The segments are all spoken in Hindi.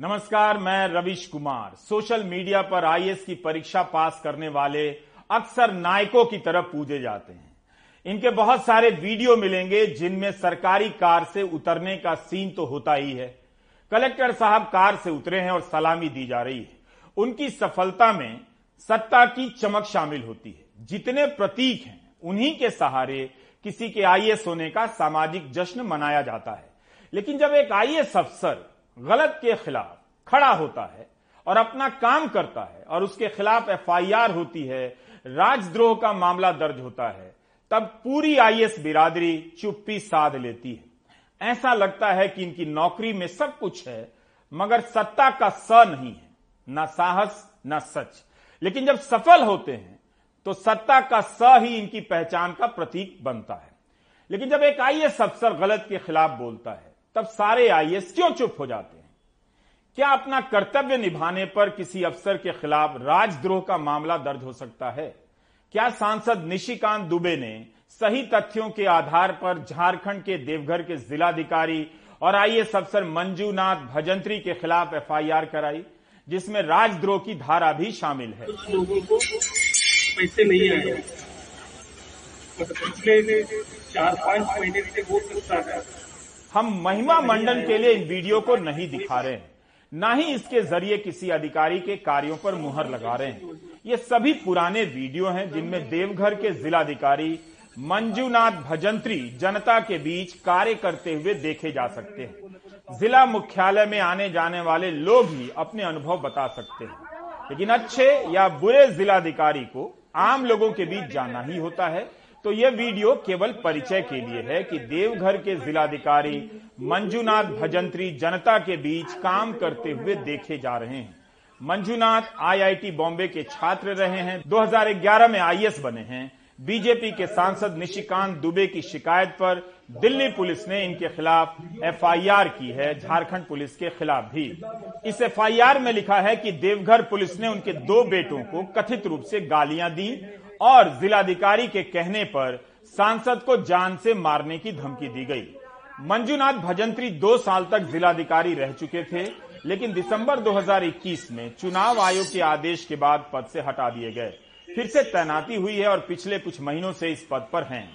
नमस्कार, मैं रविश कुमार। सोशल मीडिया पर आईएएस की परीक्षा पास करने वाले अक्सर नायकों की तरफ़ पूजे जाते हैं। इनके बहुत सारे वीडियो मिलेंगे, जिनमें सरकारी कार से उतरने का सीन तो होता ही है। कलेक्टर साहब कार से उतरे हैं और सलामी दी जा रही है। उनकी सफलता में सत्ता की चमक शामिल होती है। जितने प्रतीक हैं, उन्हीं के सहारे किसी के आईएएस होने का सामाजिक जश्न मनाया जाता है। लेकिन जब एक आईएएस अफसर गलत के खिलाफ खड़ा होता है और अपना काम करता है और उसके खिलाफ एफआईआर होती है, राजद्रोह का मामला दर्ज होता है, तब पूरी आईएएस बिरादरी चुप्पी साध लेती है। ऐसा लगता है कि इनकी नौकरी में सब कुछ है, मगर सत्ता का स नहीं है, न साहस, न सच। लेकिन जब सफल होते हैं तो सत्ता का स ही इनकी पहचान का प्रतीक बनता है। लेकिन जब एक आईएएस अफसर गलत के खिलाफ बोलता है तब सारे आईएएस क्यों चुप हो जाते हैं? क्या अपना कर्तव्य निभाने पर किसी अफसर के खिलाफ राजद्रोह का मामला दर्ज हो सकता है? क्या सांसद निशिकांत दुबे ने सही तथ्यों के आधार पर झारखंड के देवघर के जिलाधिकारी और आईएएस अफसर मंजूनाथ भजंत्री के खिलाफ एफआईआर कराई, जिसमें राजद्रोह की धारा भी शामिल है? लोगों को पैसे नहीं आए पिछले चार पाँच महीने से सकता है हम महिमा मंडन के लिए इन वीडियो को नहीं दिखा रहे हैं। न ही इसके ज़रिए किसी अधिकारी के कार्यों पर मुहर लगा रहे हैं। ये सभी पुराने वीडियो हैं जिनमें देवघर के जिलाधिकारी मंजूनाथ भजंत्री जनता के बीच कार्य करते हुए देखे जा सकते हैं। जिला मुख्यालय में आने जाने वाले लोग ही अपने अनुभव बता सकते हैं। लेकिन अच्छे या बुरे जिलाधिकारी को आम लोगों के बीच जाना ही होता है। तो यह वीडियो केवल परिचय के लिए है कि देवघर के जिलाधिकारी मंजूनाथ भजंत्री जनता के बीच काम करते हुए देखे जा रहे हैं। मंजूनाथ आईआईटी बॉम्बे के छात्र रहे हैं 2011 में आईएएस बने हैं। बीजेपी के सांसद निशिकांत दुबे की शिकायत पर दिल्ली पुलिस ने इनके खिलाफ एफआईआर की है, झारखंड पुलिस के खिलाफ भी। इस एफआईआर में लिखा है कि देवघर पुलिस ने उनके दो बेटों को कथित रूप से गालियाँ दी और जिलाधिकारी के कहने पर सांसद को जान से मारने की धमकी दी गई। मंजूनाथ भजंत्री दो साल तक जिलाधिकारी रह चुके थे, लेकिन दिसंबर 2021 में चुनाव आयोग के आदेश के बाद पद से हटा दिए गए। फिर से तैनाती हुई है और पिछले कुछ महीनों से इस पद पर हैं।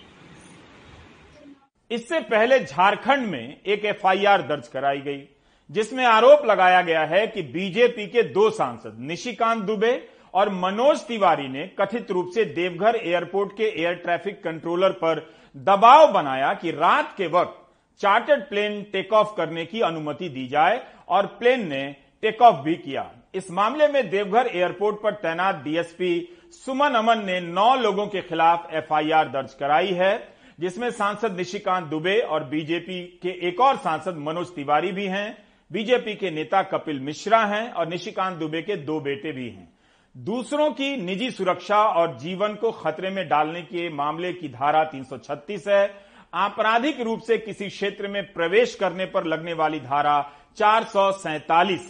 इससे पहले झारखंड में एक एफआईआर दर्ज कराई गई, जिसमें आरोप लगाया गया है कि बीजेपी के दो सांसद निशिकांत दुबे और मनोज तिवारी ने कथित रूप से देवघर एयरपोर्ट के एयर ट्रैफ़िक कंट्रोलर पर दबाव बनाया कि रात के वक्त चार्टर्ड प्लेन टेक ऑफ़ करने की अनुमति दी जाए और प्लेन ने टेक ऑफ़ भी किया। इस मामले में देवघर एयरपोर्ट पर तैनात डीएसपी सुमन अमन ने नौ लोगों के खिलाफ एफआईआर दर्ज कराई है, जिसमें सांसद निशिकांत दुबे और बीजेपी के एक और सांसद मनोज तिवारी भी हैं। बीजेपी के नेता कपिल मिश्रा हैं और निशिकांत दुबे के दो बेटे भी हैं। दूसरों की निजी सुरक्षा और जीवन को खतरे में डालने के मामले की धारा 336 है। आपराधिक रूप से किसी क्षेत्र में प्रवेश करने पर लगने वाली धारा चार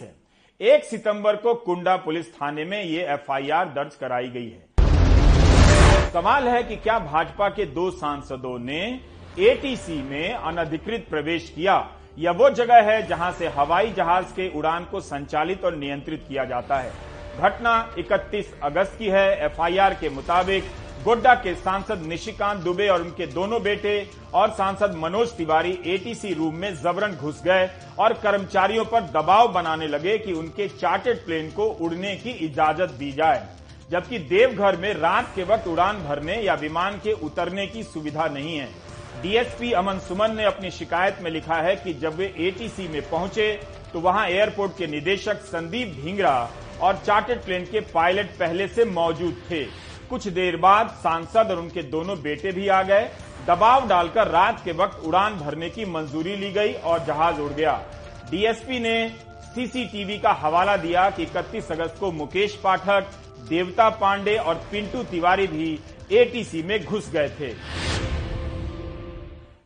है। एक सितंबर को कुंडा पुलिस थाने में ये एफआईआर दर्ज कराई गई है। सवाल है कि क्या भाजपा के दो सांसदों ने एटीसी में अनधिकृत प्रवेश किया यह वो जगह है जहाँ से हवाई जहाज़ के उड़ान को संचालित और नियंत्रित किया जाता है? घटना 31 अगस्त की है। एफआईआर के मुताबिक गोड्डा के सांसद निशिकांत दुबे और उनके दोनों बेटे और सांसद मनोज तिवारी एटीसी रूम में जबरन घुस गए और कर्मचारियों पर दबाव बनाने लगे कि उनके चार्टेड प्लेन को उड़ने की इजाज़त दी जाए, जबकि देवघर में रात के वक्त उड़ान भरने या विमान के उतरने की सुविधा नहीं है। डीएसपी अमन सुमन ने अपनी शिकायत में लिखा है कि जब वे एटीसी में पहुँचे तो वहाँ एयरपोर्ट के निदेशक संदीप ढींगरा और चार्टर्ड प्लेन के पायलट पहले से मौजूद थे। कुछ देर बाद सांसद और उनके दोनों बेटे भी आ गए। दबाव डालकर रात के वक्त उड़ान भरने की मंजूरी ली गई और जहाज़ उड़ गया। डीएसपी ने सीसीटीवी का हवाला दिया कि इकतीस अगस्त को मुकेश पाठक, देवता पांडे और पिंटू तिवारी भी एटीसी में घुस गए थे।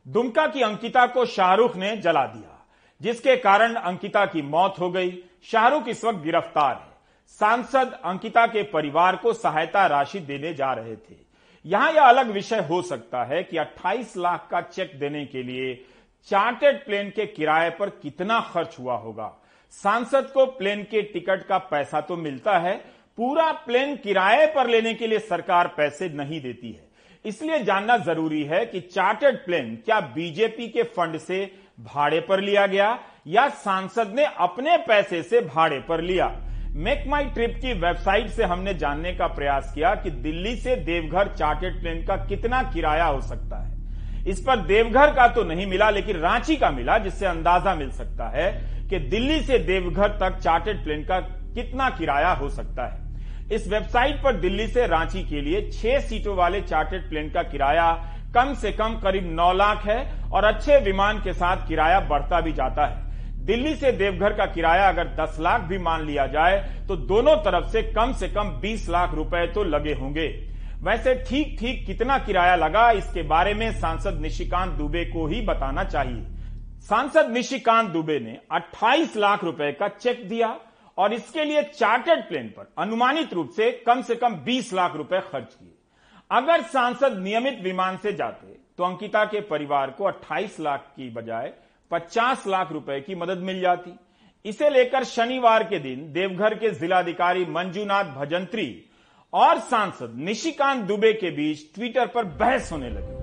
दुमका की अंकिता को शाहरुख ने जला दिया, जिसके कारण अंकिता की मौत हो गई। शाहरुख इस वक्त गिरफ़्तार है। सांसद अंकिता के परिवार को सहायता राशि देने जा रहे थे। यहाँ यह अलग विषय हो सकता है कि 28 लाख का चेक देने के लिए चार्टेड प्लेन के किराए पर कितना खर्च हुआ होगा। सांसद को प्लेन के टिकट का पैसा तो मिलता है, पूरा प्लेन किराए पर लेने के लिए सरकार पैसे नहीं देती है। इसलिए जानना ज़रूरी है कि चार्टर्ड प्लेन क्या बीजेपी के फंड से भाड़े पर लिया गया या सांसद ने अपने पैसे से भाड़े पर लिया। मेक माई ट्रिप की वेबसाइट से हमने जानने का प्रयास किया कि दिल्ली से देवघर चार्टेड प्लेन का कितना किराया हो सकता है। इस पर देवघर का तो नहीं मिला, लेकिन रांची का मिला, जिससे अंदाज़ा मिल सकता है कि दिल्ली से देवघर तक चार्टेड प्लेन का कितना किराया हो सकता है। इस वेबसाइट पर दिल्ली से रांची के लिए छह सीटों वाले चार्टेड प्लेन का किराया कम से कम करीब नौ लाख है, और अच्छे विमान के साथ किराया बढ़ता भी जाता है। दिल्ली से देवघर का किराया अगर 10 लाख भी मान लिया जाए तो दोनों तरफ़ से कम से कम 20 लाख रुपए तो लगे होंगे। वैसे ठीक ठीक कितना किराया लगा, इसके बारे में सांसद निशिकांत दुबे को ही बताना चाहिए। सांसद निशिकांत दुबे ने 28 लाख रुपए का चेक दिया और इसके लिए चार्टर्ड प्लेन पर अनुमानित रूप से कम से कम 20 लाख रुपए खर्च किए। अगर सांसद नियमित विमान से जाते तो अंकिता के परिवार को 28 लाख की बजाय 50 लाख रुपए की मदद मिल जाती। इसे लेकर शनिवार के दिन देवघर के जिलाधिकारी मंजूनाथ भजंत्री और सांसद निशिकांत दुबे के बीच ट्विटर पर बहस होने लगी।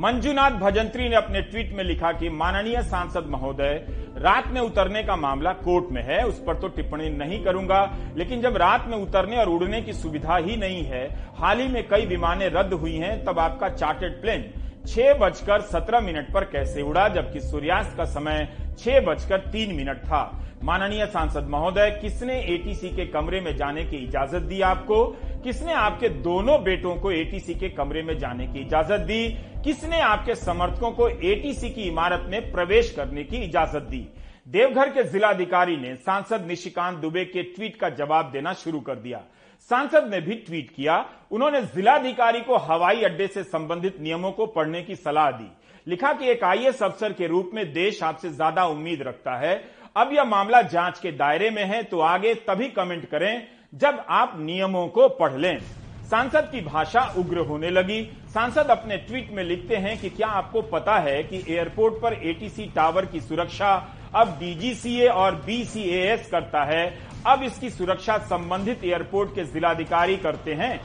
मंजूनाथ भजंत्री ने अपने ट्वीट में लिखा कि माननीय सांसद महोदय, रात में उतरने का मामला कोर्ट में है, उस पर तो टिप्पणी नहीं करूँगा, लेकिन जब रात में उतरने और उड़ने की सुविधा ही नहीं है, हाल ही में कई विमानें रद्द हुई हैं, तब आपका चार्टर्ड प्लेन छह बजकर सत्रह मिनट पर कैसे उड़ा, जबकि सूर्यास्त का समय छह बजकर तीन मिनट था। माननीय सांसद महोदय, किसने एटीसी के कमरे में जाने की इजाज़त दी आपको? किसने आपके दोनों बेटों को एटीसी के कमरे में जाने की इजाज़त दी? किसने आपके समर्थकों को एटीसी की इमारत में प्रवेश करने की इजाज़त दी? देवघर के जिलाधिकारी ने सांसद निशिकांत दुबे के ट्वीट का जवाब देना शुरू कर दिया। सांसद ने भी ट्वीट किया। उन्होंने जिलाधिकारी को हवाई अड्डे से संबंधित नियमों को पढ़ने की सलाह दी। लिखा कि एक आईएएस अफसर के रूप में देश आपसे ज़्यादा उम्मीद रखता है। अब यह मामला जाँच के दायरे में है तो आगे तभी कमेंट करें जब आप नियमों को पढ़ लें। सांसद की भाषा उग्र होने लगी। सांसद अपने ट्वीट में लिखते हैं कि क्या आपको पता है कि एयरपोर्ट पर एटीसी टावर की सुरक्षा अब डीजीसीए और बीसीएएस करता है। अब इसकी सुरक्षा संबंधित एयरपोर्ट के जिलाधिकारी करते हैं।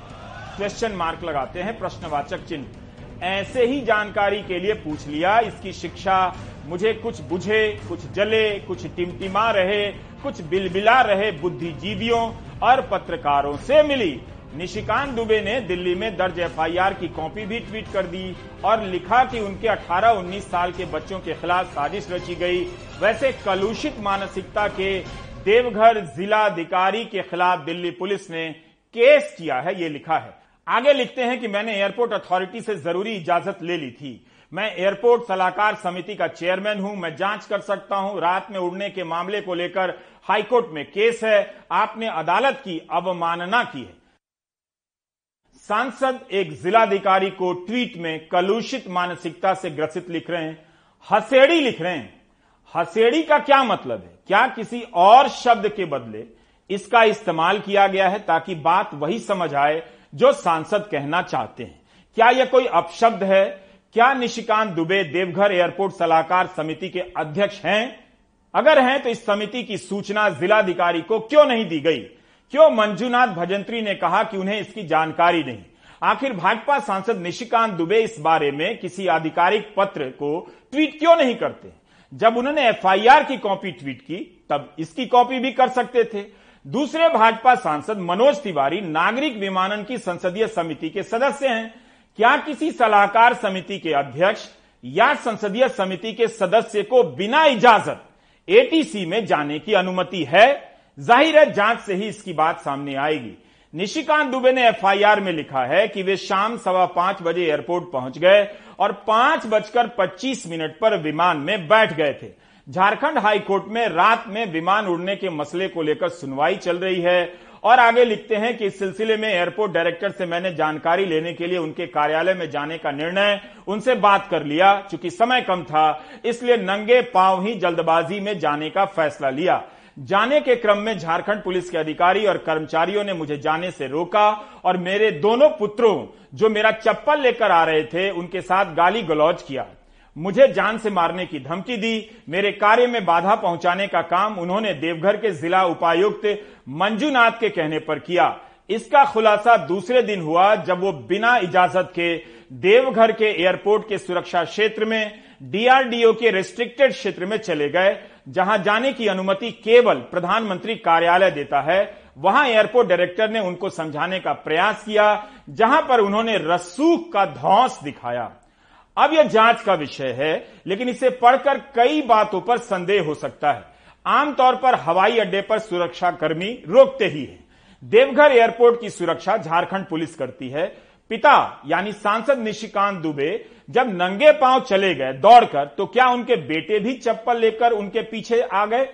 क्वेश्चन मार्क लगाते हैं, प्रश्नवाचक चिन्ह। ऐसे ही जानकारी के लिए पूछ लिया, इसकी शिक्षा मुझे कुछ बुझे, कुछ जले, कुछ टिमटिमा रहे, कुछ बिलबिला रहे बुद्धिजीवियों और पत्रकारों से मिली। निशिकांत दुबे ने दिल्ली में दर्ज एफआईआर की कॉपी भी ट्वीट कर दी और लिखा कि उनके 18-19 साल के बच्चों के खिलाफ साजिश रची गई। वैसे कलुषित मानसिकता के देवघर जिलाधिकारी के खिलाफ दिल्ली पुलिस ने केस किया है, ये लिखा है। आगे लिखते हैं कि मैंने एयरपोर्ट अथॉरिटी से ज़रूरी इजाज़त ले ली थी। मैं एयरपोर्ट सलाहकार समिति का चेयरमैन हूँ, मैं जाँच कर सकता हूँ। रात में उड़ने के मामले को लेकर हाईकोर्ट में केस है। आपने अदालत की अवमानना की है। सांसद एक जिलाधिकारी को ट्वीट में कलुषित मानसिकता से ग्रसित लिख रहे हैं हसेड़ी लिख रहे हैं। हसेड़ी का क्या मतलब है? क्या किसी और शब्द के बदले इसका इस्तेमाल किया गया है ताकि बात वही समझ आए जो सांसद कहना चाहते हैं? क्या यह कोई अपशब्द है? क्या निशिकांत दुबे देवघर एयरपोर्ट सलाहकार समिति के अध्यक्ष हैं? अगर हैं तो इस समिति की सूचना जिलाधिकारी को क्यों नहीं दी गई? क्यों मंजूनाथ भजंत्री ने कहा कि उन्हें इसकी जानकारी नहीं? आखिर भाजपा सांसद निशिकांत दुबे इस बारे में किसी आधिकारिक पत्र को ट्वीट क्यों नहीं करते? जब उन्होंने एफआईआर की कॉपी ट्वीट की, तब इसकी कॉपी भी कर सकते थे। दूसरे भाजपा सांसद मनोज तिवारी नागरिक विमानन की संसदीय समिति के सदस्य हैं। क्या किसी सलाहकार समिति के अध्यक्ष या संसदीय समिति के सदस्य को बिना इजाज़त एटीसी में जाने की अनुमति है? ज़ाहिर है, जाँच से ही इसकी बात सामने आएगी। निशिकांत दुबे ने एफआईआर में लिखा है कि वे शाम सवा पाँच बजे एयरपोर्ट पहुँच गए और पाँच बजकर पच्चीस मिनट पर विमान में बैठ गए थे। झारखंड हाईकोर्ट में रात में विमान उड़ने के मसले को लेकर सुनवाई चल रही है और आगे लिखते हैं कि इस सिलसिले में एयरपोर्ट डायरेक्टर से मैंने जानकारी लेने के लिए उनके कार्यालय में जाने का निर्णय उनसे बात कर लिया, चूँकि समय कम था, इसलिए नंगे पाँव ही जल्दबाजी में जाने का फैसला लिया। जाने के क्रम में झारखंड पुलिस के अधिकारी और कर्मचारियों ने मुझे जाने से रोका और मेरे दोनों पुत्रों, जो मेरा चप्पल लेकर आ रहे थे, उनके साथ गाली गलौज किया। मुझे जान से मारने की धमकी दी। मेरे कार्य में बाधा पहुँचाने का काम उन्होंने देवघर के जिला उपायुक्त मंजूनाथ के कहने पर किया। इसका खुलासा दूसरे दिन हुआ, जब वो बिना इजाज़त के देवघर के एयरपोर्ट के सुरक्षा क्षेत्र में, डीआरडीओ के रेस्ट्रिक्टेड क्षेत्र में चले गए। जहाँ जाने की अनुमति केवल प्रधानमंत्री कार्यालय देता है, वहाँ एयरपोर्ट डायरेक्टर ने उनको समझाने का प्रयास किया, जहाँ पर उन्होंने रसूख का धौस दिखाया। अब यह जाँच का विषय है, लेकिन इसे पढ़कर कई बातों पर संदेह हो सकता है। आमतौर पर हवाई अड्डे पर सुरक्षा कर्मी रोकते ही है। देवघर एयरपोर्ट की सुरक्षा झारखंड पुलिस करती है। पिता, यानी सांसद निशिकांत दुबे जब नंगे पाँव चले गए दौड़कर तो क्या उनके बेटे भी चप्पल लेकर उनके पीछे आ गए?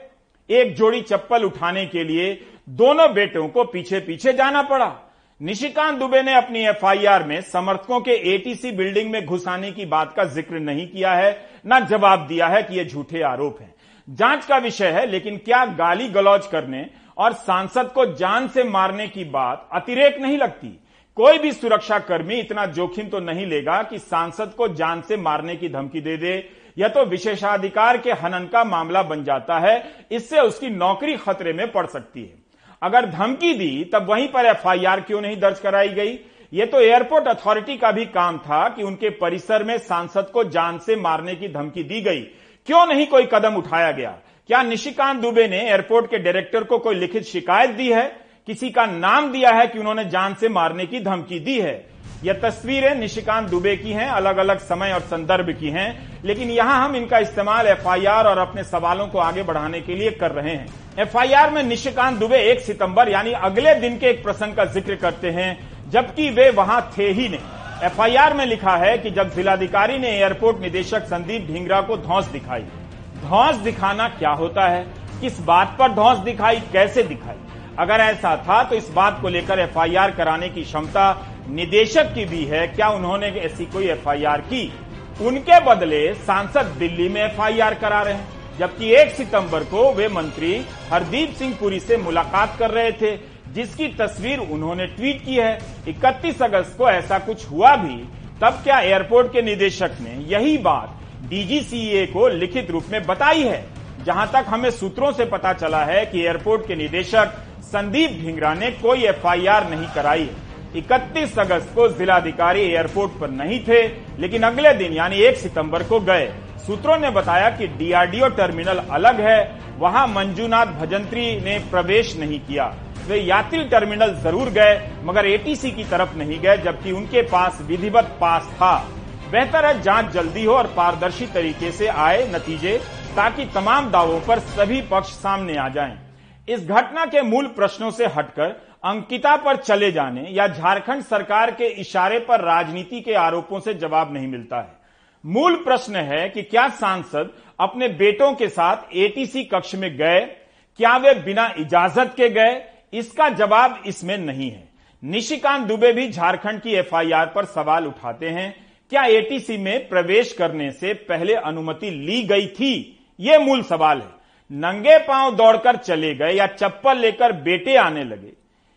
एक जोड़ी चप्पल उठाने के लिए दोनों बेटों को पीछे पीछे जाना पड़ा। निशिकांत दुबे ने अपनी एफआईआर में समर्थकों के एटीसी बिल्डिंग में घुसाने की बात का ज़िक्र नहीं किया है, न जवाब दिया है कि ये झूठे आरोप हैं। जाँच का विषय है, लेकिन क्या गाली गलौज करने और सांसद को जान से मारने की बात अतिरेक नहीं लगती? कोई भी सुरक्षा कर्मी इतना जोखिम तो नहीं लेगा कि सांसद को जान से मारने की धमकी दे दे। यह तो विशेषाधिकार के हनन का मामला बन जाता है, इससे उसकी नौकरी खतरे में पड़ सकती है। अगर धमकी दी, तब वहीं पर एफआईआर क्यों नहीं दर्ज कराई गई? ये तो एयरपोर्ट अथॉरिटी का भी काम था कि उनके परिसर में सांसद को जान से मारने की धमकी दी गई। क्यों नहीं कोई कदम उठाया गया? क्या निशिकांत दुबे ने एयरपोर्ट के डायरेक्टर को कोई लिखित शिकायत दी है? किसी का नाम दिया है कि उन्होंने जान से मारने की धमकी दी है। यह तस्वीरें निशिकांत दुबे की हैं अलग अलग समय और संदर्भ की हैं, लेकिन यहाँ हम इनका इस्तेमाल एफआईआर और अपने सवालों को आगे बढ़ाने के लिए कर रहे हैं। एफआईआर में निशिकांत दुबे एक सितंबर, यानी अगले दिन के एक प्रसंग का ज़िक्र करते हैं, जबकि वे वहाँ थे ही नहीं। एफआईआर में लिखा है कि जब जिलाधिकारी ने एयरपोर्ट निदेशक संदीप ढींगरा को धौस दिखाई, धौस दिखाना क्या होता है? किस बात पर धौस दिखाई? कैसे दिखाई? अगर ऐसा था तो इस बात को लेकर एफआईआर कराने की क्षमता निदेशक की भी है। क्या उन्होंने ऐसी कोई एफआईआर की? उनके बदले सांसद दिल्ली में एफआईआर करा रहे हैं, जबकि एक सितंबर को वे मंत्री हरदीप सिंह पुरी से मुलाकात कर रहे थे, जिसकी तस्वीर उन्होंने ट्वीट की है। 31 अगस्त को ऐसा कुछ हुआ भी, तब क्या एयरपोर्ट के निदेशक ने यही बात डीजीसीए को लिखित रूप में बताई है? जहाँ तक हमें सूत्रों से पता चला है कि एयरपोर्ट के निदेशक संदीप ढिंगरा ने कोई एफआईआर नहीं कराई। है इकतीस अगस्त को जिलाधिकारी एयरपोर्ट पर नहीं थे, लेकिन अगले दिन, यानी एक सितंबर को गए। सूत्रों ने बताया कि डीआरडीओ टर्मिनल अलग है, वहाँ मंजूनाथ भजंत्री ने प्रवेश नहीं किया। वे यात्री टर्मिनल ज़रूर गए, मगर एटीसी की तरफ़ नहीं गए, जबकि उनके पास विधिवत पास था। बेहतर है जाँच जल्दी हो और पारदर्शी तरीके से आए नतीजे, ताकि तमाम दावों पर सभी पक्ष सामने आ जाएँ। इस घटना के मूल प्रश्नों से हटकर अंकिता पर चले जाने या झारखंड सरकार के इशारे पर राजनीति के आरोपों से जवाब नहीं मिलता है। मूल प्रश्न है कि क्या सांसद अपने बेटों के साथ एटीसी कक्ष में गए? क्या वे बिना इजाज़त के गए? इसका जवाब इसमें नहीं है। निशिकांत दुबे भी झारखंड की एफआईआर पर सवाल उठाते हैं, क्या एटीसी में प्रवेश करने से पहले अनुमति ली गई थी? ये मूल सवाल है। नंगे पाँव दौड़कर चले गए या चप्पल लेकर बेटे आने लगे?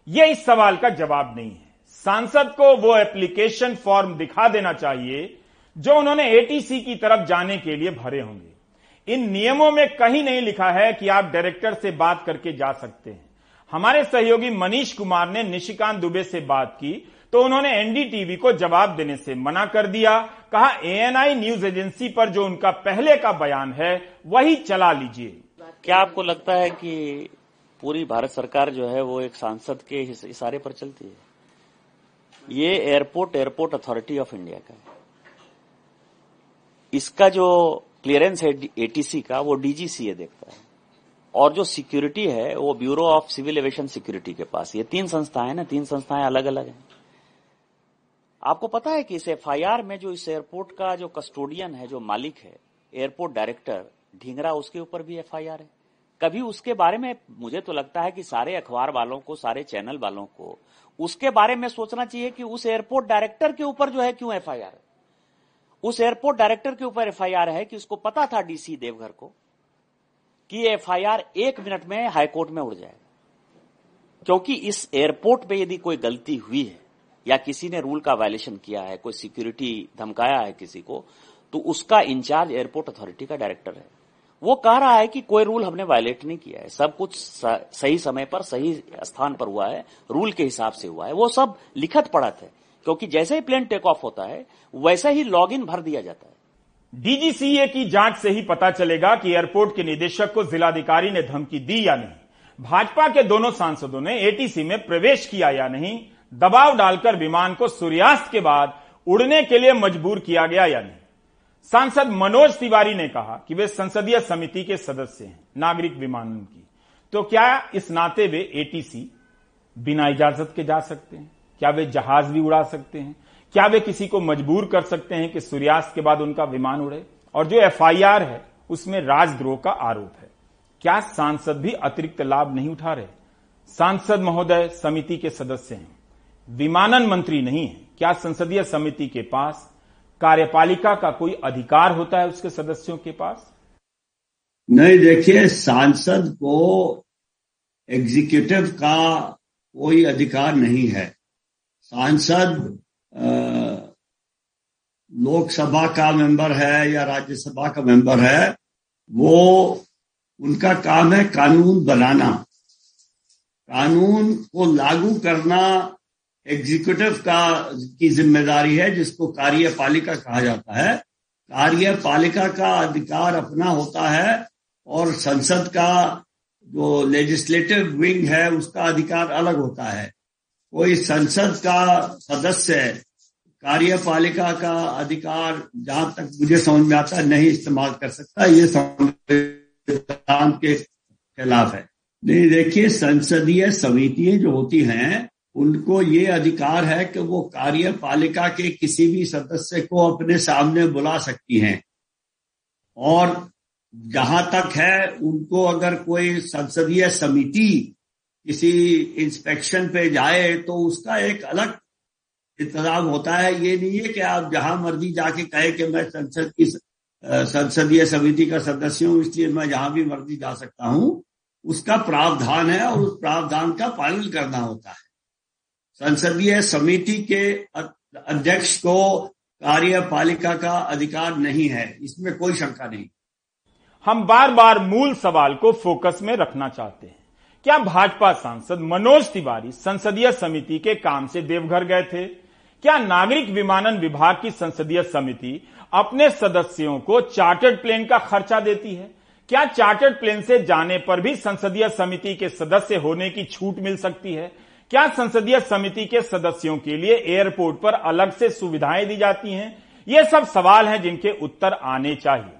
ये इस सवाल का जवाब नहीं है। सांसद को वो एप्लीकेशन फॉर्म दिखा देना चाहिए जो उन्होंने एटीसी की तरफ़ जाने के लिए भरे होंगे। इन नियमों में कहीं नहीं लिखा है कि आप डायरेक्टर से बात करके जा सकते हैं। हमारे सहयोगी मनीष कुमार ने निशिकांत दुबे से बात की तो उन्होंने एनडीटीवी को जवाब देने से मना कर दिया। कहा एएनआई न्यूज़ एजेंसी पर जो उनका पहले का बयान है, वही चला लीजिए। क्या आपको लगता है कि पूरी भारत सरकार जो है वो एक सांसद के इशारे पर चलती है? ये airport airport authority of India का है। इसका जो क्लियरेंस है एटीसी का, वो डीजीसीए देखता है। और जो सिक्योरिटी है, वो bureau of civil aviation security के पास। ये तीन संस्थाएँ ना, तीन संस्थाएँ अलग अलग हैं। आपको पता है कि इस एफआईआर में जो इस एयरपोर्ट का जो कस्टोडियन है, जो मालिक है, एयरपोर्ट डायरेक्टर ढींगरा उसके ऊपर भी एफआईआर है। कभी उसके बारे में मुझे तो लगता है कि सारे अखबार वालों को, सारे चैनल वालों को, उसके बारे में सोचना चाहिए कि उस एयरपोर्ट डायरेक्टर के ऊपर जो है क्यों एफआईआर है? उस एयरपोर्ट डायरेक्टर के ऊपर एफआईआर है कि उसको पता था डीसी देवघर को कि एफआईआर एक मिनट में हाईकोर्ट में उड़ जाएगा। क्योंकि इस एयरपोर्ट पे यदि कोई गलती हुई है या किसी ने रूल का वायलेशन किया है, कोई सिक्योरिटी धमकाया है किसी को तो उसका इंचार्ज एयरपोर्ट अथॉरिटी का डायरेक्टर है। वो कह रहा है कि कोई रूल हमने वायलेट नहीं किया है। सब कुछ सही समय पर, सही स्थान पर हुआ है रूल के हिसाब से हुआ है। वो सब लिखत पढ़त है, क्योंकि जैसे ही प्लेन टेक ऑफ़ होता है, वैसे ही लॉग इन भर दिया जाता है। डीजीसीए की जाँच से ही पता चलेगा कि एयरपोर्ट के निदेशक को जिलाधिकारी ने धमकी दी या नहीं। भाजपा के दोनों सांसदों ने एटीसी में प्रवेश किया या नहीं, दबाव डालकर विमान को सूर्यास्त के बाद उड़ने के लिए मजबूर किया गया या नहीं। सांसद मनोज तिवारी ने कहा कि वे संसदीय समिति के सदस्य हैं, नागरिक विमानन की तो क्या इस नाते वे एटीसी बिना इजाज़त के जा सकते हैं? क्या वे जहाज़ भी उड़ा सकते हैं? क्या वे किसी को मजबूर कर सकते हैं कि सूर्यास्त के बाद उनका विमान उड़े? और जो एफआईआर है, उसमें राजद्रोह का आरोप है। क्या सांसद भी अतिरिक्त लाभ नहीं उठा रहे? सांसद महोदय समिति के सदस्य हैं। विमानन मंत्री नहीं है। क्या संसदीय समिति के पास कार्यपालिका का कोई अधिकार होता है उसके सदस्यों के पास? नहीं, देखिए, सांसद को एग्जीक्यूटिव का कोई अधिकार नहीं है। सांसद लोकसभा का मेंबर है या राज्यसभा का मेंबर है, वो, उनका काम है कानून बनाना। कानून को लागू करना एग्जीक्यूटिव का की ज़िम्मेदारी है, जिसको कार्यपालिका कहा जाता है। कार्यपालिका का अधिकार अपना होता है और संसद का जो लेजिस्लेटिव विंग है, उसका अधिकार अलग होता है। कोई संसद का सदस्य कार्यपालिका का अधिकार जहाँ तक मुझे समझ में आता है, नहीं इस्तेमाल कर सकता। ये संविधान के खिलाफ है। नहीं, देखिए, संसदीय समितियाँ जो होती हैं उनको ये अधिकार है कि वो कार्यपालिका के किसी भी सदस्य को अपने सामने बुला सकती हैं। और जहाँ तक है, उनको अगर कोई संसदीय समिति किसी इंस्पेक्शन पे जाए तो उसका एक अलग इंतज़ाम होता है। ये नहीं है कि आप जहाँ मर्ज़ी जाके कहे कि मैं संसद की संसदीय समिति का सदस्य हूँ, इसलिए मैं जहाँ भी मर्ज़ी जा सकता हूँ। उसका प्रावधान है और उस प्रावधान का पालन करना होता है। संसदीय समिति के अध्यक्ष को कार्यपालिका का अधिकार नहीं है। इसमें कोई शंका नहीं। हम बार बार मूल सवाल को फोकस में रखना चाहते हैं। क्या भाजपा सांसद मनोज तिवारी संसदीय समिति के काम से देवघर गए थे? क्या नागरिक विमानन विभाग की संसदीय समिति अपने सदस्यों को चार्टर्ड प्लेन का खर्चा देती है? क्या चार्टर्ड प्लेन से जाने पर भी संसदीय समिति के सदस्य होने की छूट मिल सकती है? क्या संसदीय समिति के सदस्यों के लिए एयरपोर्ट पर अलग से सुविधाएँ दी जाती हैं? ये सब सवाल हैं जिनके उत्तर आने चाहिए।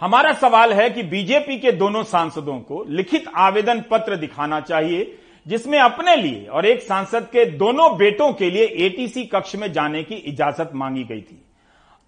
हमारा सवाल है कि बीजेपी के दोनों सांसदों को लिखित आवेदन पत्र दिखाना चाहिए, जिसमें अपने लिए और एक सांसद के दोनों बेटों के लिए एटीसी कक्ष में जाने की इजाज़त मांगी गई थी।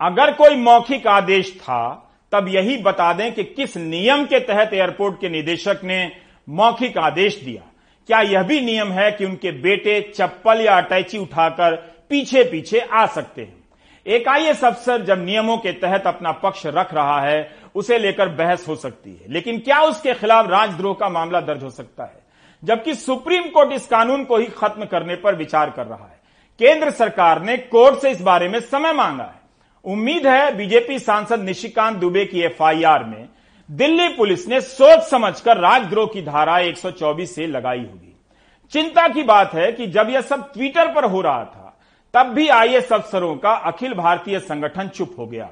अगर कोई मौखिक आदेश था, तब यही बता दें कि किस नियम के तहत एयरपोर्ट के निदेशक ने मौखिक आदेश दिया। क्या यह भी नियम है कि उनके बेटे चप्पल या अटैची उठाकर पीछे पीछे आ सकते हैं? एक आईएएस अफसर जब नियमों के तहत अपना पक्ष रख रहा है, उसे लेकर बहस हो सकती है। लेकिन क्या उसके खिलाफ राजद्रोह का मामला दर्ज हो सकता है? जबकि सुप्रीम कोर्ट इस कानून को ही खत्म करने पर विचार कर रहा है। केंद्र सरकार ने कोर्ट से इस बारे में समय मांगा है। उम्मीद है बीजेपी सांसद निशिकांत दुबे की एफआईआर में दिल्ली पुलिस ने सोच समझकर राजद्रोह की धारा 124 से लगाई होगी। चिंता की बात है कि जब यह सब ट्विटर पर हो रहा था, तब भी आईएएस अफसरों का अखिल भारतीय संगठन चुप हो गया।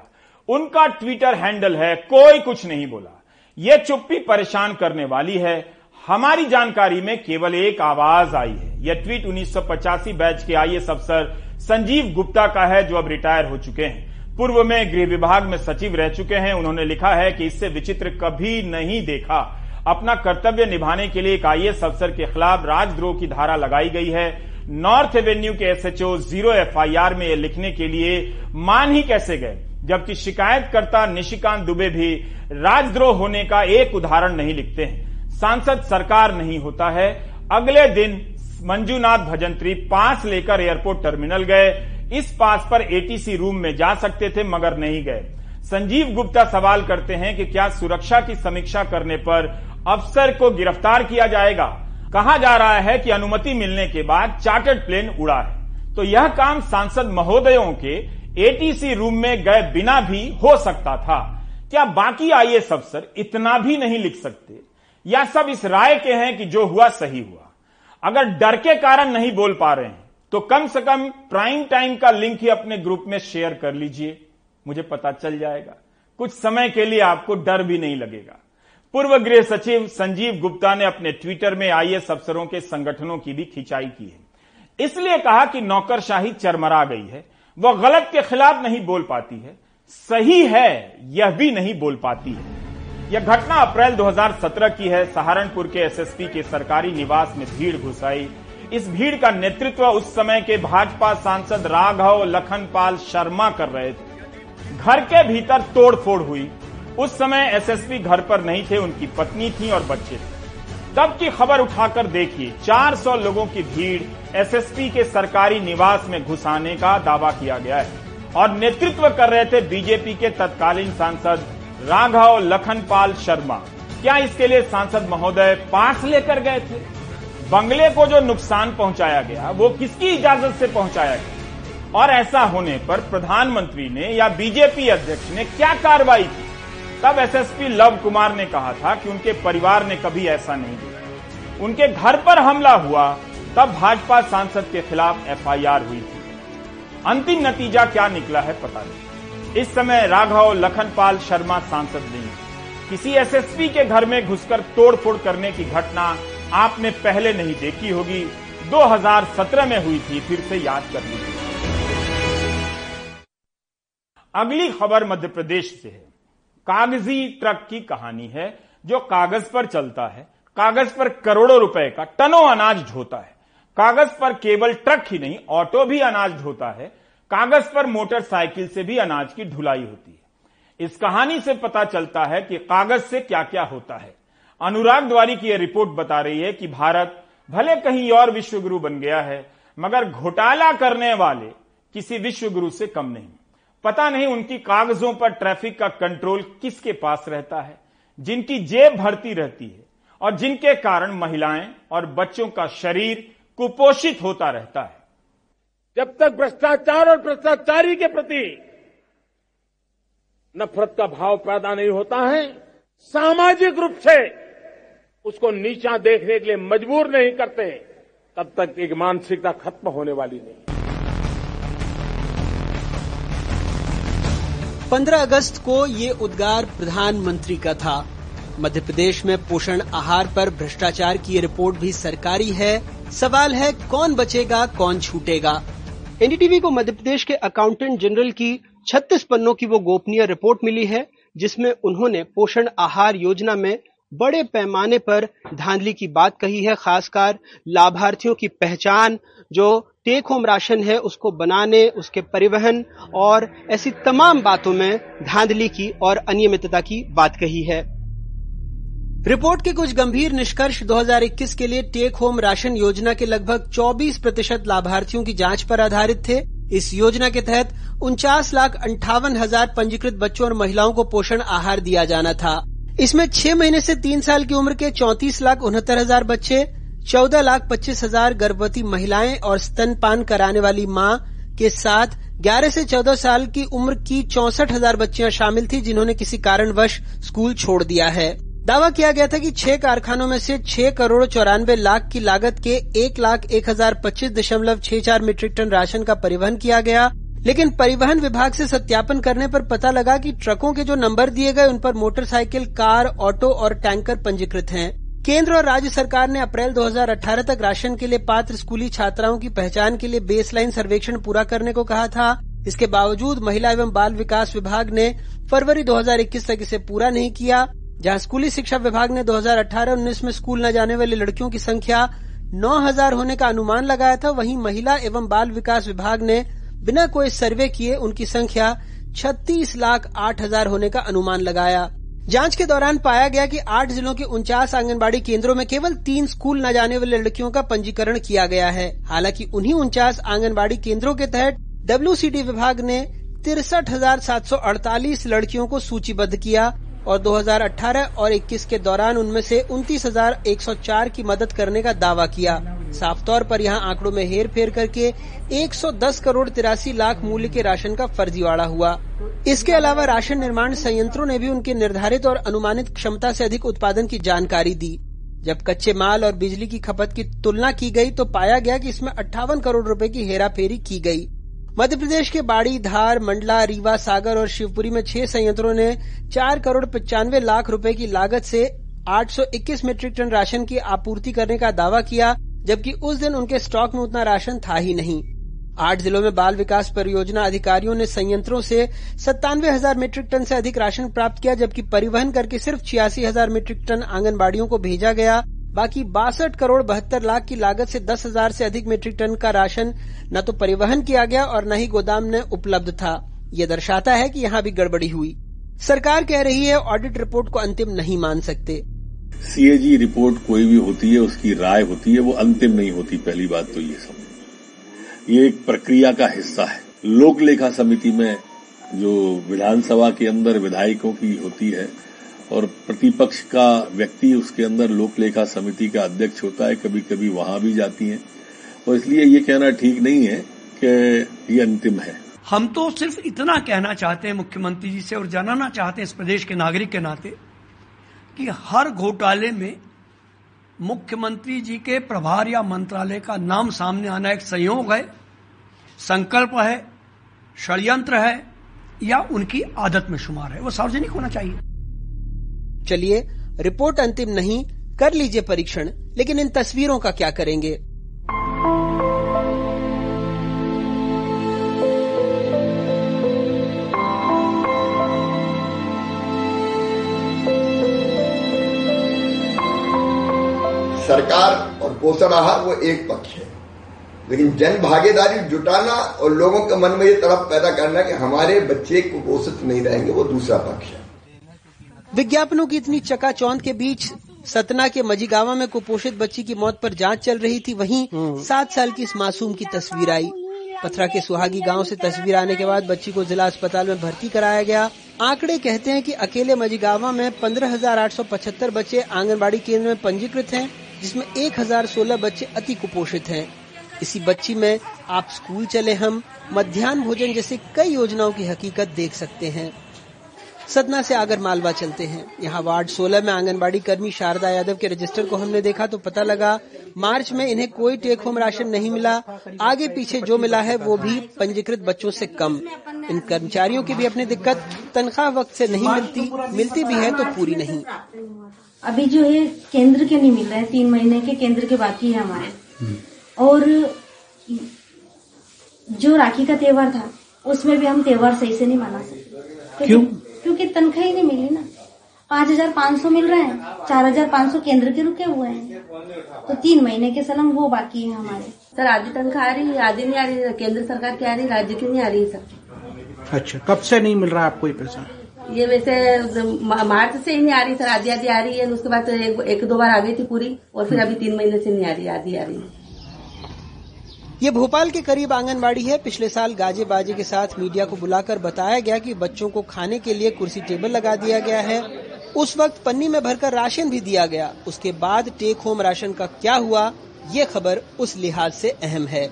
उनका ट्विटर हैंडल है, कोई कुछ नहीं बोला। यह चुप्पी परेशान करने वाली है। हमारी जानकारी में केवल एक आवाज़ आई है। यह ट्वीट उन्नीस सौ पचासी बैच के आईएएस अफसर संजीव गुप्ता का है, जो अब रिटायर हो चुके हैं। पूर्व में गृह विभाग में सचिव रह चुके हैं। उन्होंने लिखा है कि इससे विचित्र कभी नहीं देखा। अपना कर्तव्य निभाने के लिए एक आईएएस अफसर के खिलाफ राजद्रोह की धारा लगाई गई है। नॉर्थ एवेन्यू के एसएचओ ज़ीरो एफआईआर में लिखने के लिए मान ही कैसे गए? जबकि शिकायतकर्ता निशिकांत दुबे भी राजद्रोह होने का एक उदाहरण नहीं लिखते हैं। सांसद सरकार नहीं होता है। अगले दिन मंजूनाथ भजंत्री पास लेकर एयरपोर्ट टर्मिनल गए। इस पास पर एटीसी रूम में जा सकते थे, मगर नहीं गए। संजीव गुप्ता सवाल करते हैं कि क्या सुरक्षा की समीक्षा करने पर अफसर को गिरफ़्तार किया जाएगा? कहा जा रहा है कि अनुमति मिलने के बाद चार्टर्ड प्लेन उड़ा है। तो यह काम सांसद महोदयों के एटीसी रूम में गए बिना भी हो सकता था। क्या बाकी आईएएस अफसर इतना भी नहीं लिख सकते? या सब इस राय के हैं कि जो हुआ सही हुआ? अगर डर के कारण नहीं बोल पा रहे हैं तो कम से कम प्राइम टाइम का लिंक ही अपने ग्रुप में शेयर कर लीजिए, मुझे पता चल जाएगा। कुछ समय के लिए आपको डर भी नहीं लगेगा। पूर्व गृह सचिव संजीव गुप्ता ने अपने ट्विटर में आईएएस अफसरों के संगठनों की भी खिंचाई की है। इसलिए कहा कि नौकरशाही चरमरा गई है। वह गलत के खिलाफ नहीं बोल पाती है। सही है, यह भी नहीं बोल पाती है। यह घटना अप्रैल 2017 की है। सहारनपुर के एसएसपी के सरकारी निवास में भीड़ घुस आई इस भीड़ का नेतृत्व उस समय के भाजपा सांसद राघव लखनपाल शर्मा कर रहे थे। घर के भीतर तोड़फोड़ हुई। उस समय एसएसपी घर पर नहीं थे, उनकी पत्नी थी और बच्चे थे। तब की खबर उठाकर देखिए 400 लोगों की भीड़ एसएसपी के सरकारी निवास में घुसाने का दावा किया गया है। और नेतृत्व कर रहे थे बीजेपी के तत्कालीन सांसद राघव लखनपाल शर्मा। क्या इसके लिए सांसद महोदय पास लेकर गए थे? बंगले को जो नुकसान पहुँचाया गया, वो किसकी इजाज़त से पहुँचाया गया? और ऐसा होने पर प्रधानमंत्री ने या बीजेपी अध्यक्ष ने क्या कार्रवाई की? तब एसएसपी लव कुमार ने कहा था कि उनके परिवार ने कभी ऐसा नहीं किया। उनके घर पर हमला हुआ, तब भाजपा सांसद के खिलाफ एफआईआर हुई थी। अंतिम नतीजा क्या निकला है पता नहीं। इस समय राघव लखनपाल शर्मा सांसद नहीं किसी एसएसपी के घर में घुसकर तोड़फोड़ करने की घटना आपने पहले नहीं देखी होगी 2017 में हुई थी, फिर से याद कर लीजिए। अगली खबर मध्य प्रदेश से है। कागज़ी ट्रक की कहानी है, जो कागज़ पर चलता है। कागज़ पर करोड़ों रुपए का टनों अनाज ढोता है। कागज़ पर केवल ट्रक ही नहीं, ऑटो भी अनाज ढोता है। कागज़ पर मोटरसाइकिल से भी अनाज की ढुलाई होती है। इस कहानी से पता चलता है कि कागज़ से क्या क्या होता है। अनुराग द्वारी की यह रिपोर्ट बता रही है कि भारत भले कहीं और विश्वगुरु बन गया है, मगर घोटाला करने वाले किसी विश्वगुरु से कम नहीं। पता नहीं उनकी कागजों पर ट्रैफ़िक का कंट्रोल किसके पास रहता है, जिनकी जेब भरती रहती है, और जिनके कारण महिलाएँ और बच्चों का शरीर कुपोषित होता रहता है। जब तक भ्रष्टाचार और भ्रष्टाचारी के प्रति नफरत का भाव पैदा नहीं होता है, सामाजिक रूप से उसको नीचा देखने के लिए मजबूर नहीं करते, तब तक एक मानसिकता खत्म होने वाली नहीं। 15 अगस्त को ये उद्गार प्रधानमंत्री का था। मध्य प्रदेश में पोषण आहार पर भ्रष्टाचार की रिपोर्ट भी सरकारी है। सवाल है, कौन बचेगा, कौन छूटेगा? एनडीटीवी को मध्य प्रदेश के अकाउंटेंट जनरल की 36 पन्नों की वो गोपनीय रिपोर्ट मिली है, जिसमें उन्होंने पोषण आहार योजना में बड़े पैमाने पर धांधली की बात कही है, खासकर लाभार्थियों की पहचान, जो टेक होम राशन है उसको बनाने, उसके परिवहन और ऐसी तमाम बातों में धांधली की और अनियमितता की बात कही है। रिपोर्ट के कुछ गंभीर निष्कर्ष 2021 के लिए टेक होम राशन योजना के लगभग 24 प्रतिशत लाभार्थियों की जाँच पर आधारित थे। इस योजना के तहत उनचास लाख अंठावन हज़ार पंजीकृत बच्चों और महिलाओं को पोषण आहार दिया जाना था। इसमें छह महीने से तीन साल की उम्र के चौंतीस लाख उनहत्तर हज़ार बच्चे, चौदह लाख पच्चीस हज़ार गर्भवती महिलाएँ और स्तनपान कराने वाली माँ के साथ 11 से 14 साल की उम्र की चौसठ हज़ार बच्चियाँ शामिल थी, जिन्होंने किसी कारणवश स्कूल छोड़ दिया है। दावा किया गया था कि छह कारखानों में से छह करोड़ चौरानवे लाख की लागत के एक लाख एक हज़ार पच्चीस दशमलव छह चार मीट्रिक टन राशन का परिवहन किया गया। लेकिन परिवहन विभाग से सत्यापन करने पर पता लगा कि ट्रकों के जो नंबर दिए गए उन पर मोटरसाइकिल, कार, ऑटो और टैंकर पंजीकृत हैं। केंद्र और राज्य सरकार ने अप्रैल 2018 तक राशन के लिए पात्र स्कूली छात्राओं की पहचान के लिए बेसलाइन सर्वेक्षण पूरा करने को कहा था। इसके बावजूद महिला एवं बाल विकास विभाग ने फरवरी 2021 तक इसे पूरा नहीं किया, जहाँ स्कूली शिक्षा विभाग ने 2018-19 में स्कूल न जाने वाली लड़कियों की संख्या 9000 होने का अनुमान लगाया था। वहीं महिला एवं बाल विकास विभाग ने बिना कोई सर्वे किए उनकी संख्या 36 लाख आठ हज़ार होने का अनुमान लगाया। जाँच के दौरान पाया गया कि आठ जिलों के उनचास आंगनबाड़ी केंद्रों में केवल तीन स्कूल न जाने वाली लड़कियों का पंजीकरण किया गया है। हालाँकि उन्हीं उनचास आंगनबाड़ी केंद्रों के तहत डब्ल्यूसीडी विभाग ने तिरसठ लड़कियों को सूचीबद्ध किया और 2018 और 21 के दौरान उनमें से 29,104 की मदद करने का दावा किया। साफ़ तौर पर यहाँ आंकड़ों में हेर फेर करके 110 करोड़ तिरासी लाख मूल्य के राशन का फर्जीवाड़ा हुआ। इसके अलावा राशन निर्माण संयंत्रों ने भी उनके निर्धारित और अनुमानित क्षमता से अधिक उत्पादन की जानकारी दी। जब कच्चे माल और बिजली की खपत की तुलना की गई तो पाया गया कि इसमें अट्ठावन करोड़ रुपए की हेराफेरी की गई। मध्य प्रदेश के बाड़ी, धार, मंडला, रीवा, सागर और शिवपुरी में छह संयंत्रों ने चार करोड़ पचानवे लाख रुपए की लागत से 821 मीट्रिक टन राशन की आपूर्ति करने का दावा किया, जबकि उस दिन उनके स्टॉक में उतना राशन था ही नहीं। आठ जिलों में बाल विकास परियोजना अधिकारियों ने संयंत्रों से सत्तानवे हज़ार मीट्रिक टन से अधिक राशन प्राप्त किया, जबकि परिवहन करके सिर्फ़ छियासी हज़ार मीट्रिक टन आंगनबाड़ियों को भेजा गया। बाकी बासठ करोड़ बहत्तर लाख की लागत से दस हज़ार से अधिक मीट्रिक टन का राशन न तो परिवहन किया गया और न ही गोदाम में उपलब्ध था। ये दर्शाता है कि यहाँ भी गड़बड़ी हुई। सरकार कह रही है ऑडिट रिपोर्ट को अंतिम नहीं मान सकते। सीएजी रिपोर्ट कोई भी होती है, उसकी राय होती है, वो अंतिम नहीं होती। पहली बात तो ये समझ ये एक प्रक्रिया का हिस्सा है। लोक लेखा समिति में जो विधानसभा के अंदर विधायकों की होती है और प्रतिपक्ष का व्यक्ति उसके अंदर लोक लेखा समिति का अध्यक्ष होता है कभी कभी वहाँ भी जाती हैं। और इसलिए ये कहना ठीक नहीं है कि ये अंतिम है। हम तो सिर्फ़ इतना कहना चाहते हैं मुख्यमंत्री जी से और जानना चाहते हैं इस प्रदेश के नागरिक के नाते कि हर घोटाले में मुख्यमंत्री जी के प्रभार या मंत्रालय का नाम सामने आना एक संयोग है, संकल्प है, षड्यंत्र है या उनकी आदत में शुमार है। वो सार्वजनिक होना चाहिए। चलिए, रिपोर्ट अंतिम नहीं, कर लीजिए परीक्षण, लेकिन इन तस्वीरों का क्या करेंगे? सरकार और पोषण आहार वो एक पक्ष है। लेकिन जन भागीदारी जुटाना और लोगों के मन में ये तरफ़ पैदा करना कि हमारे बच्चे कुपोषित नहीं रहेंगे, वो दूसरा पक्ष है। विज्ञापनों की इतनी चकाचौंध के बीच सतना के मजीगावा में कुपोषित बच्ची की मौत पर जाँच चल रही थी। वहीं सात साल की इस मासूम की तस्वीर आई। पथरा के सुहागी गाँव से तस्वीर आने के बाद बच्ची को जिला अस्पताल में भर्ती कराया गया। आंकड़े कहते हैं कि अकेले मजीगावा में पंद्रह हज़ार आठ सौ पचहत्तर बच्चे आंगनबाड़ी केंद्र में पंजीकृत हैं जिसमें एक हज़ार सोलह बच्चे अति कुपोषित हैं। इसी बच्ची में आप स्कूल चले हम मध्यान्ह भोजन जैसे कई योजनाओं की हकीकत देख सकते हैं। सतना से आगर मालवा चलते हैं। यहाँ वार्ड 16 में आंगनबाड़ी कर्मी शारदा यादव के रजिस्टर को हमने देखा तो पता लगा मार्च में इन्हें कोई टेक होम राशन नहीं मिला। आगे पीछे जो मिला है वो भी पंजीकृत बच्चों से कम। इन कर्मचारियों की भी अपनी दिक्कत तनख्वाह वक्त से नहीं मिलती। मिलती भी है तो पूरी नहीं। अभी जो है केंद्र के नहीं मिल रहे हैं तीन महीने के केंद्र के बाकी है हमारे। और जो राखी का त्योहार था उसमें भी हम त्योहार सही से नहीं मना सकते। क्यों? क्योंकि तनख्वाह ही नहीं मिली ना। पाँच हज़ार पाँच सौ मिल रहे हैं चार हज़ार पाँच सौ केंद्र के रुके हुए हैं। तो तीन महीने के सलम वो बाकी है हमारे। सर आधी तनख्वाह आ रही है आधी नहीं आ रही केंद्र सरकार की आ रही राज्य की नहीं आ रही सर। अच्छा कब से नहीं मिल रहा आपको ये पैसा? ये वैसे मार्च से ही नहीं आ रही सर आधी आधी आ रही है उसके बाद एक, एक दो बार आ गई थी पूरी और फिर अभी तीन महीने से नहीं आ रही आधी आ रही है। ये भोपाल के करीब आंगनबाड़ी है। पिछले साल गाजे बाजे के साथ मीडिया को बुलाकर बताया गया कि बच्चों को खाने के लिए कुर्सी टेबल लगा दिया गया है। उस वक्त पन्नी में भरकर राशन भी दिया गया। उसके बाद टेक होम राशन का क्या हुआ, ये खबर उस लिहाज से अहम है।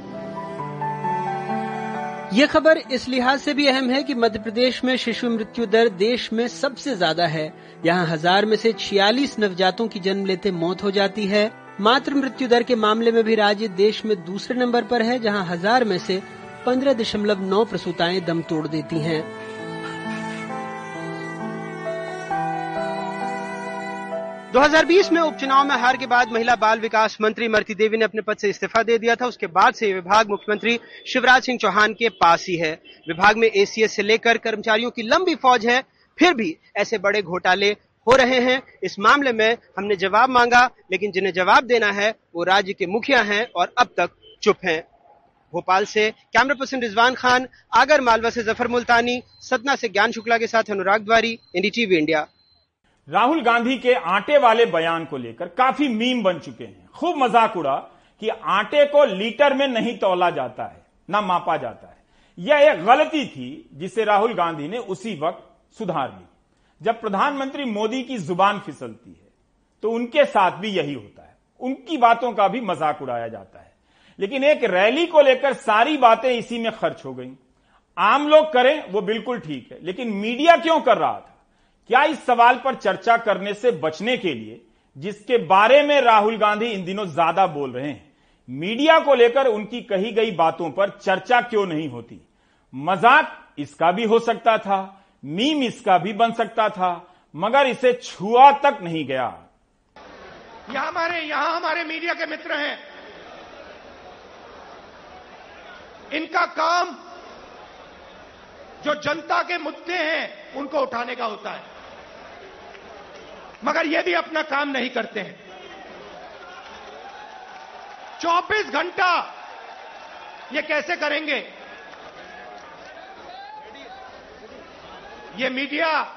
ये खबर इस लिहाज से भी अहम है कि मध्य प्रदेश में शिशु मृत्यु दर देश में सबसे ज़्यादा है। यहाँ हज़ार में से छियालीस नवजातों की जन्म लेते मौत हो जाती है। मातृ मृत्यु दर के मामले में भी राज्य देश में दूसरे नंबर पर है, जहाँ हज़ार में से पंद्रह दशमलव नौ प्रसूताएँ दम तोड़ देती हैं। 2020 में उपचुनाव में हार के बाद महिला बाल विकास मंत्री मरती देवी ने अपने पद से इस्तीफा दे दिया था। उसके बाद से विभाग मुख्यमंत्री शिवराज सिंह चौहान के पास ही है। विभाग में एसीएस से लेकर कर्मचारियों की लंबी फौज है, फिर भी ऐसे बड़े घोटाले हो रहे हैं। इस मामले में हमने जवाब मांगा, लेकिन जिन्हें जवाब देना है, वो राज्य के मुखिया हैं और अब तक चुप हैं। भोपाल से कैमरा पर्सन रिजवान खान, आगर मालवा से ज़फ़र मुल्तानी, सतना से ज्ञान शुक्ला के साथ अनुराग द्वारी एनडीटीवी इंडिया। राहुल गांधी के आटे वाले बयान को लेकर काफ़ी मीम बन चुके हैं। खूब मज़ाक उड़ा कि आटे को लीटर में नहीं तोला जाता है, ना मापा जाता है। यह एक गलती थी जिसे राहुल गांधी ने उसी वक्त सुधार ली जब प्रधानमंत्री मोदी की ज़ुबान फिसलती है तो उनके साथ भी यही होता है। उनकी बातों का भी मज़ाक उड़ाया जाता है। लेकिन एक रैली को लेकर सारी बातें इसी में खर्च हो गई। आम लोग करें, वो बिल्कुल ठीक है। लेकिन मीडिया क्यों कर रहा था? क्या इस सवाल पर चर्चा करने से बचने के लिए, जिसके बारे में राहुल गांधी इन दिनों ज़्यादा बोल रहे हैं, मीडिया को लेकर उनकी कही गई बातों पर चर्चा क्यों नहीं होती? मज़ाक इसका भी हो सकता था। मीम इसका भी बन सकता था, मगर इसे छुआ तक नहीं गया। यहाँ हमारे यहाँ हमारे मीडिया के मित्र हैं। इनका काम जो जनता के मुद्दे हैं, उनको उठाने का होता है। मगर ये भी अपना काम नहीं करते हैं। 24 घंटा ये कैसे करेंगे? ये मीडिया,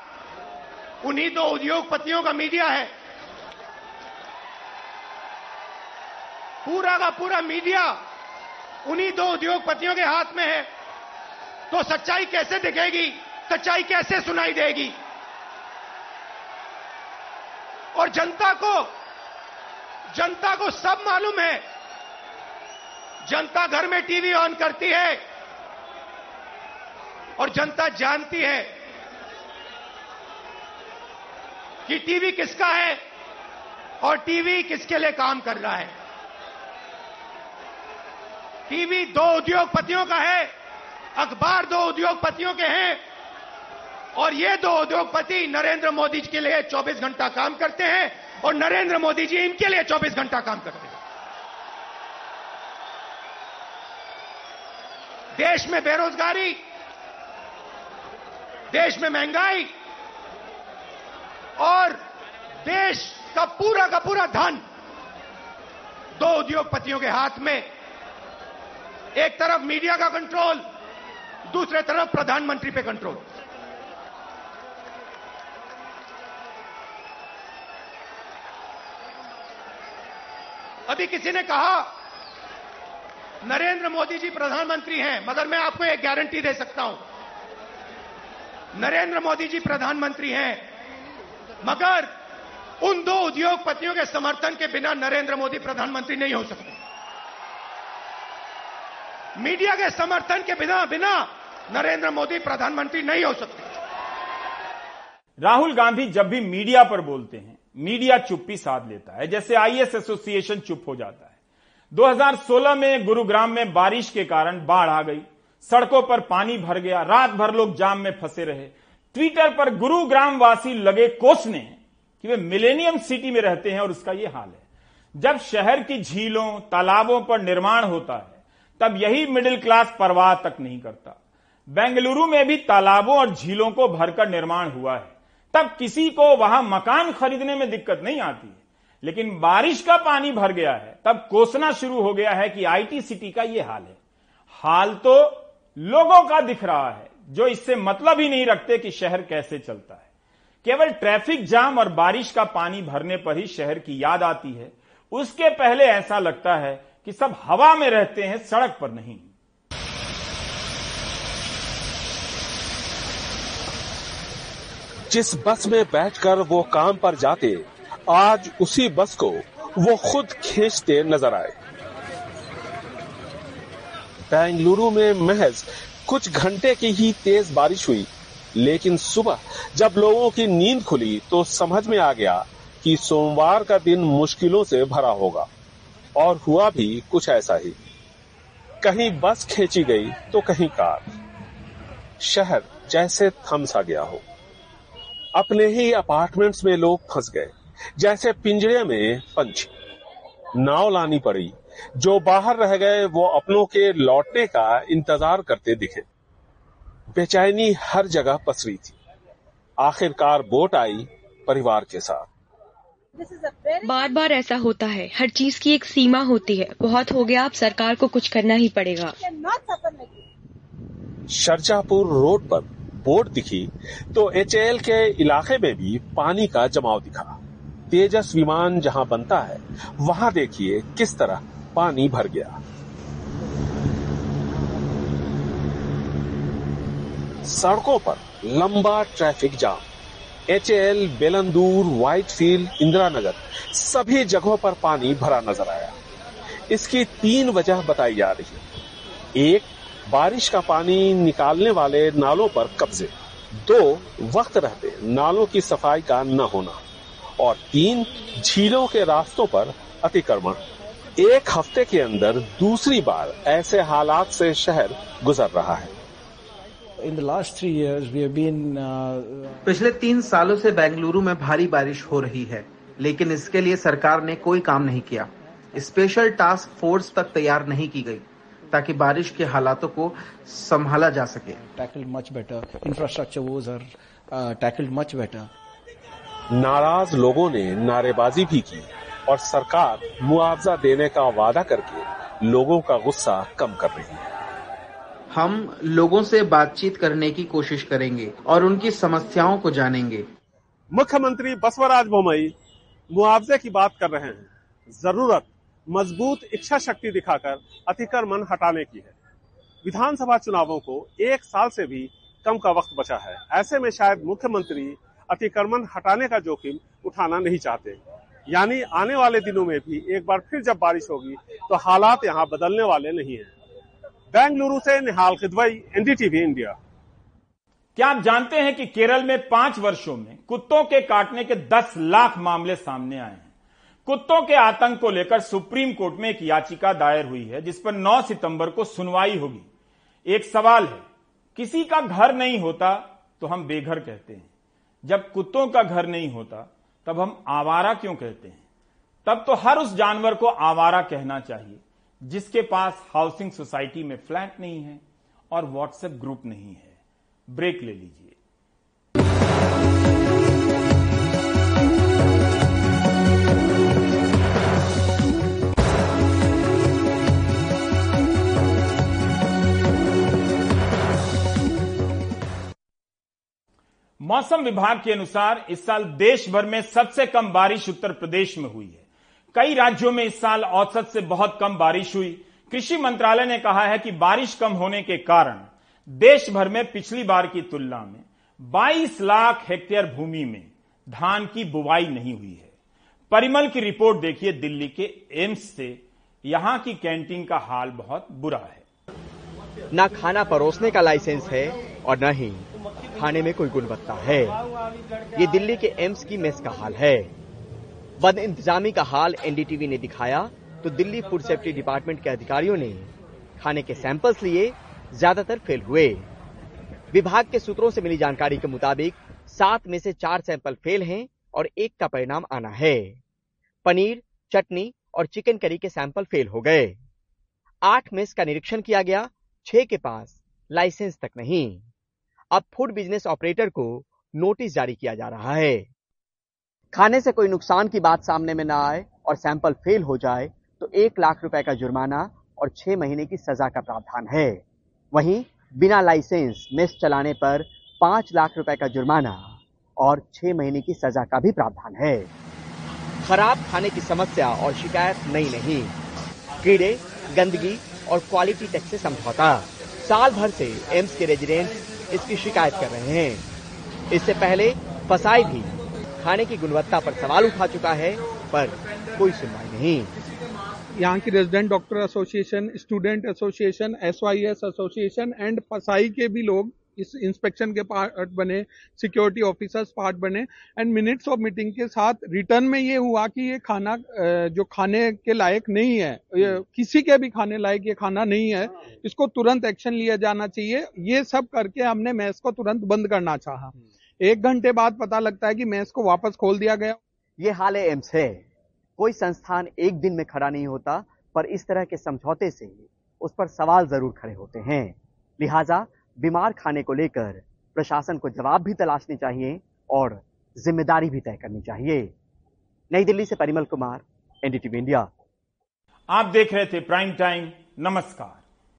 उन्हीं दो उद्योगपतियों का मीडिया है। पूरा का पूरा मीडिया उन्हीं दो उद्योगपतियों के हाथ में है। तो सच्चाई कैसे दिखेगी? सच्चाई कैसे सुनाई देगी? और जनता को जनता को सब मालूम है। जनता घर में टीवी ऑन करती है और जनता जानती है। कि टीवी किसका है और टीवी किसके लिए काम कर रहा है? टीवी दो उद्योगपतियों का है, अखबार दो उद्योगपतियों के हैं, और ये दो उद्योगपति नरेंद्र मोदी जी के लिए 24 घंटा काम करते हैं और नरेंद्र मोदी जी इनके लिए 24 घंटा काम करते हैं। देश में बेरोजगारी, देश में महँगाई और देश का पूरा का पूरा धन दो उद्योगपतियों के हाथ में। एक तरफ़ मीडिया का कंट्रोल दूसरे तरफ़ प्रधानमंत्री पे कंट्रोल अभी किसी ने कहा, नरेंद्र मोदी जी प्रधानमंत्री हैं, मगर मैं आपको एक गारंटी दे सकता हूँ। नरेंद्र मोदी जी प्रधानमंत्री हैं मगर उन दो उद्योगपतियों के समर्थन के बिना नरेंद्र मोदी प्रधानमंत्री नहीं हो सकते। मीडिया के समर्थन के बिना बिना नरेंद्र मोदी प्रधानमंत्री नहीं हो सकते। राहुल गांधी जब भी मीडिया पर बोलते हैं, मीडिया चुप्पी साध लेता है, जैसे आईएएस एसोसिएशन चुप हो जाता है। 2016 में गुरुग्राम में बारिश के कारण बाढ़ आ गई, सड़कों पर पानी भर गया, रात भर लोग जाम में फंसे रहे ट्विटर पर गुरुग्राम वासी लगे कोसने कि वे मिलेनियम सिटी में रहते हैं और उसका यह हाल है। जब शहर की झीलों, तालाबों पर निर्माण होता है, तब यही मिडिल क्लास परवाह तक नहीं करता। बेंगलुरु में भी तालाबों और झीलों को भरकर निर्माण हुआ है। तब किसी को वहाँ मकान खरीदने में दिक्कत नहीं आती है। लेकिन बारिश का पानी भर गया है, तब कोसना शुरू हो गया है कि आईटी सिटी का यह हाल है। हाल तो लोगों का दिख रहा है। जो इससे मतलब ही नहीं रखते कि शहर कैसे चलता है। केवल ट्रैफ़िक जाम और बारिश का पानी भरने पर ही शहर की याद आती है। उसके पहले ऐसा लगता है कि सब हवा में रहते हैं, सड़क पर नहीं। जिस बस में बैठकर वो काम पर जाते, आज उसी बस को वो खुद खींचते नज़र आए। बेंगलुरु में महज कुछ घंटे की ही तेज बारिश हुई, लेकिन सुबह जब लोगों की नींद खुली तो समझ में आ गया कि सोमवार का दिन मुश्किलों से भरा होगा, और हुआ भी कुछ ऐसा ही। कहीं बस खींची गई तो कहीं कार। शहर जैसे थम सा गया हो। अपने ही अपार्टमेंट्स में लोग फंस गए, जैसे पिंजरे में पंछी। नाव लानी पड़ी जो बाहर रह गए वो अपनों के लौटने का इंतज़ार करते दिखे। बेचैनी हर जगह पसरी थी। आखिरकार बोट आई परिवार के साथ। बार बार ऐसा होता है। हर चीज़ की एक सीमा होती है। बहुत हो गया अब सरकार को कुछ करना ही पड़ेगा। शर्जापुर रोड पर बोट दिखी तो एचएल के इलाके में भी पानी का जमाव दिखा। तेजस विमान जहाँ बनता है वहाँ देखिए किस तरह पानी भर गया। सड़कों पर लंबा traffic jam. H L Bellandur, Whitefield Indira Nagar सभी जगहों पर पानी भरा नज़र आया। इसकी तीन वजह बताई जा रही है। एक, बारिश का पानी निकालने वाले नालों पर कब्जे। दो, वक्त रहते नालों की सफ़ाई का न होना। और तीन, झीलों के रास्तों पर अतिक्रमण। एक हफ़्ते के अंदर दूसरी बार ऐसे हालात से शहर गुजर रहा है In the last three years, we have been. Uh, पिछले तीन सालों से बेंगलुरु में भारी बारिश हो रही है लेकिन इसके लिए सरकार ने कोई काम नहीं किया स्पेशल टास्क फोर्स तक तैयार नहीं की गई ताकि बारिश के हालातों को संभाला जा सके tackled much better. Infrastructure are uh, tackled much better. नाराज़ लोगों ने नारेबाजी भी की और सरकार मुआवजा देने का वादा करके लोगों का गुस्सा कम कर रही है। हम लोगों से बातचीत करने की कोशिश करेंगे और उनकी समस्याओं को जानेंगे। मुख्यमंत्री बसवराज बोमई मुआवजे की बात कर रहे हैं। ज़रूरत मज़बूत इच्छा शक्ति दिखाकर अतिक्रमण हटाने की है। विधानसभा चुनावों को एक साल से भी कम का वक्त बचा है। ऐसे में शायद मुख्यमंत्री अतिक्रमण हटाने का जोखिम उठाना नहीं चाहते। यानी आने वाले दिनों में भी एक बार फिर जब बारिश होगी तो हालात यहाँ बदलने वाले नहीं है। बेंगलुरु से निहाल खिदवई, एनडीटीवी इंडिया। क्या आप जानते हैं कि केरल में पाँच वर्षों में कुत्तों के काटने के दस लाख मामले सामने आए हैं। कुत्तों के आतंक को लेकर सुप्रीम कोर्ट में एक याचिका दायर हुई है, जिस पर 9 सितंबर को सुनवाई होगी। एक सवाल है, किसी का घर नहीं होता तो हम बेघर कहते हैं। जब कुत्तों का घर नहीं होता तब हम आवारा क्यों कहते हैं? तब तो हर उस जानवर को आवारा कहना चाहिए, जिसके पास हाउसिंग सोसाइटी में फ्लैट नहीं है और व्हाट्सएप ग्रुप नहीं है। ब्रेक ले लीजिए। मौसम विभाग के अनुसार इस साल देश भर में सबसे कम बारिश उत्तर प्रदेश में हुई है। कई राज्यों में इस साल औसत से बहुत कम बारिश हुई। कृषि मंत्रालय ने कहा है कि बारिश कम होने के कारण देश भर में पिछली बार की तुलना में 22 लाख हेक्टेयर भूमि में धान की बुवाई नहीं हुई है। परिमल की रिपोर्ट देखिए दिल्ली के एम्स से। यहाँ की कैंटीन का हाल बहुत बुरा है। न खाना परोसने का लाइसेंस है और न ही खाने में कोई गुणवत्ता है। ये दिल्ली के एम्स की मेस का हाल है। बद इंतजामी का हाल एनडीटीवी ने दिखाया तो दिल्ली फ़ूड सेफ्टी डिपार्टमेंट के अधिकारियों ने खाने के सैंपल्स लिए ज़्यादातर फेल हुए। विभाग के सूत्रों से मिली जानकारी के मुताबिक, सात में से चार सैंपल फेल हैं और एक का परिणाम आना है। पनीर, चटनी और चिकन करी के सैंपल फेल हो गए। आठ मेस का निरीक्षण किया गया, छह के पास लाइसेंस तक नहीं। अब फ़ूड बिज़नेस ऑपरेटर को नोटिस जारी किया जा रहा है। खाने से कोई नुकसान की बात सामने में ना आए और सैंपल फेल हो जाए तो एक लाख रुपए का जुर्माना और छह महीने की सजा का प्रावधान है। वहीं बिना लाइसेंस मेस चलाने पर पाँच लाख रुपए का जुर्माना और छह महीने की सजा का भी प्रावधान है। खराब खाने की समस्या और शिकायत नई नहीं। कीड़े, गंदगी और क्वालिटी टैक्स से समझौता। साल भर से एम्स के रेजिडेंट इसकी शिकायत कर रहे हैं। इससे पहले फसाई भी खाने की गुणवत्ता पर सवाल उठा चुका है, पर कोई सुनवाई नहीं। यहाँ की resident doctor association student association S association and पसाई के भी लोग इस इंस्पेक्शन के पार्ट बने सिक्योरिटी ऑफिसर्स पार्ट बने एंड मिनट्स ऑफ़ मीटिंग के साथ रिटर्न में ये हुआ कि ये खाना जो खाने के लायक नहीं है ये किसी के भी खाने लायक ये खाना नहीं है इसको तुरंत एक्शन लिया जाना चाहिए। ये सब करके हमने मैस को तुरंत बंद करना चाहा। एक घंटे बाद पता लगता है कि मैस को वापस खोल दिया गया। ये हाल एम्स है। कोई संस्थान एक दिन में खड़ा नहीं होता पर इस तरह के समझौते से उस पर सवाल ज़रूर खड़े होते हैं। लिहाजा बीमार खाने को लेकर प्रशासन को जवाब भी तलाशने चाहिए और ज़िम्मेदारी भी तय करनी चाहिए। नई दिल्ली से परिमल कुमार, एनडीटीवी इंडिया। आप देख रहे थे प्राइम टाइम, नमस्कार।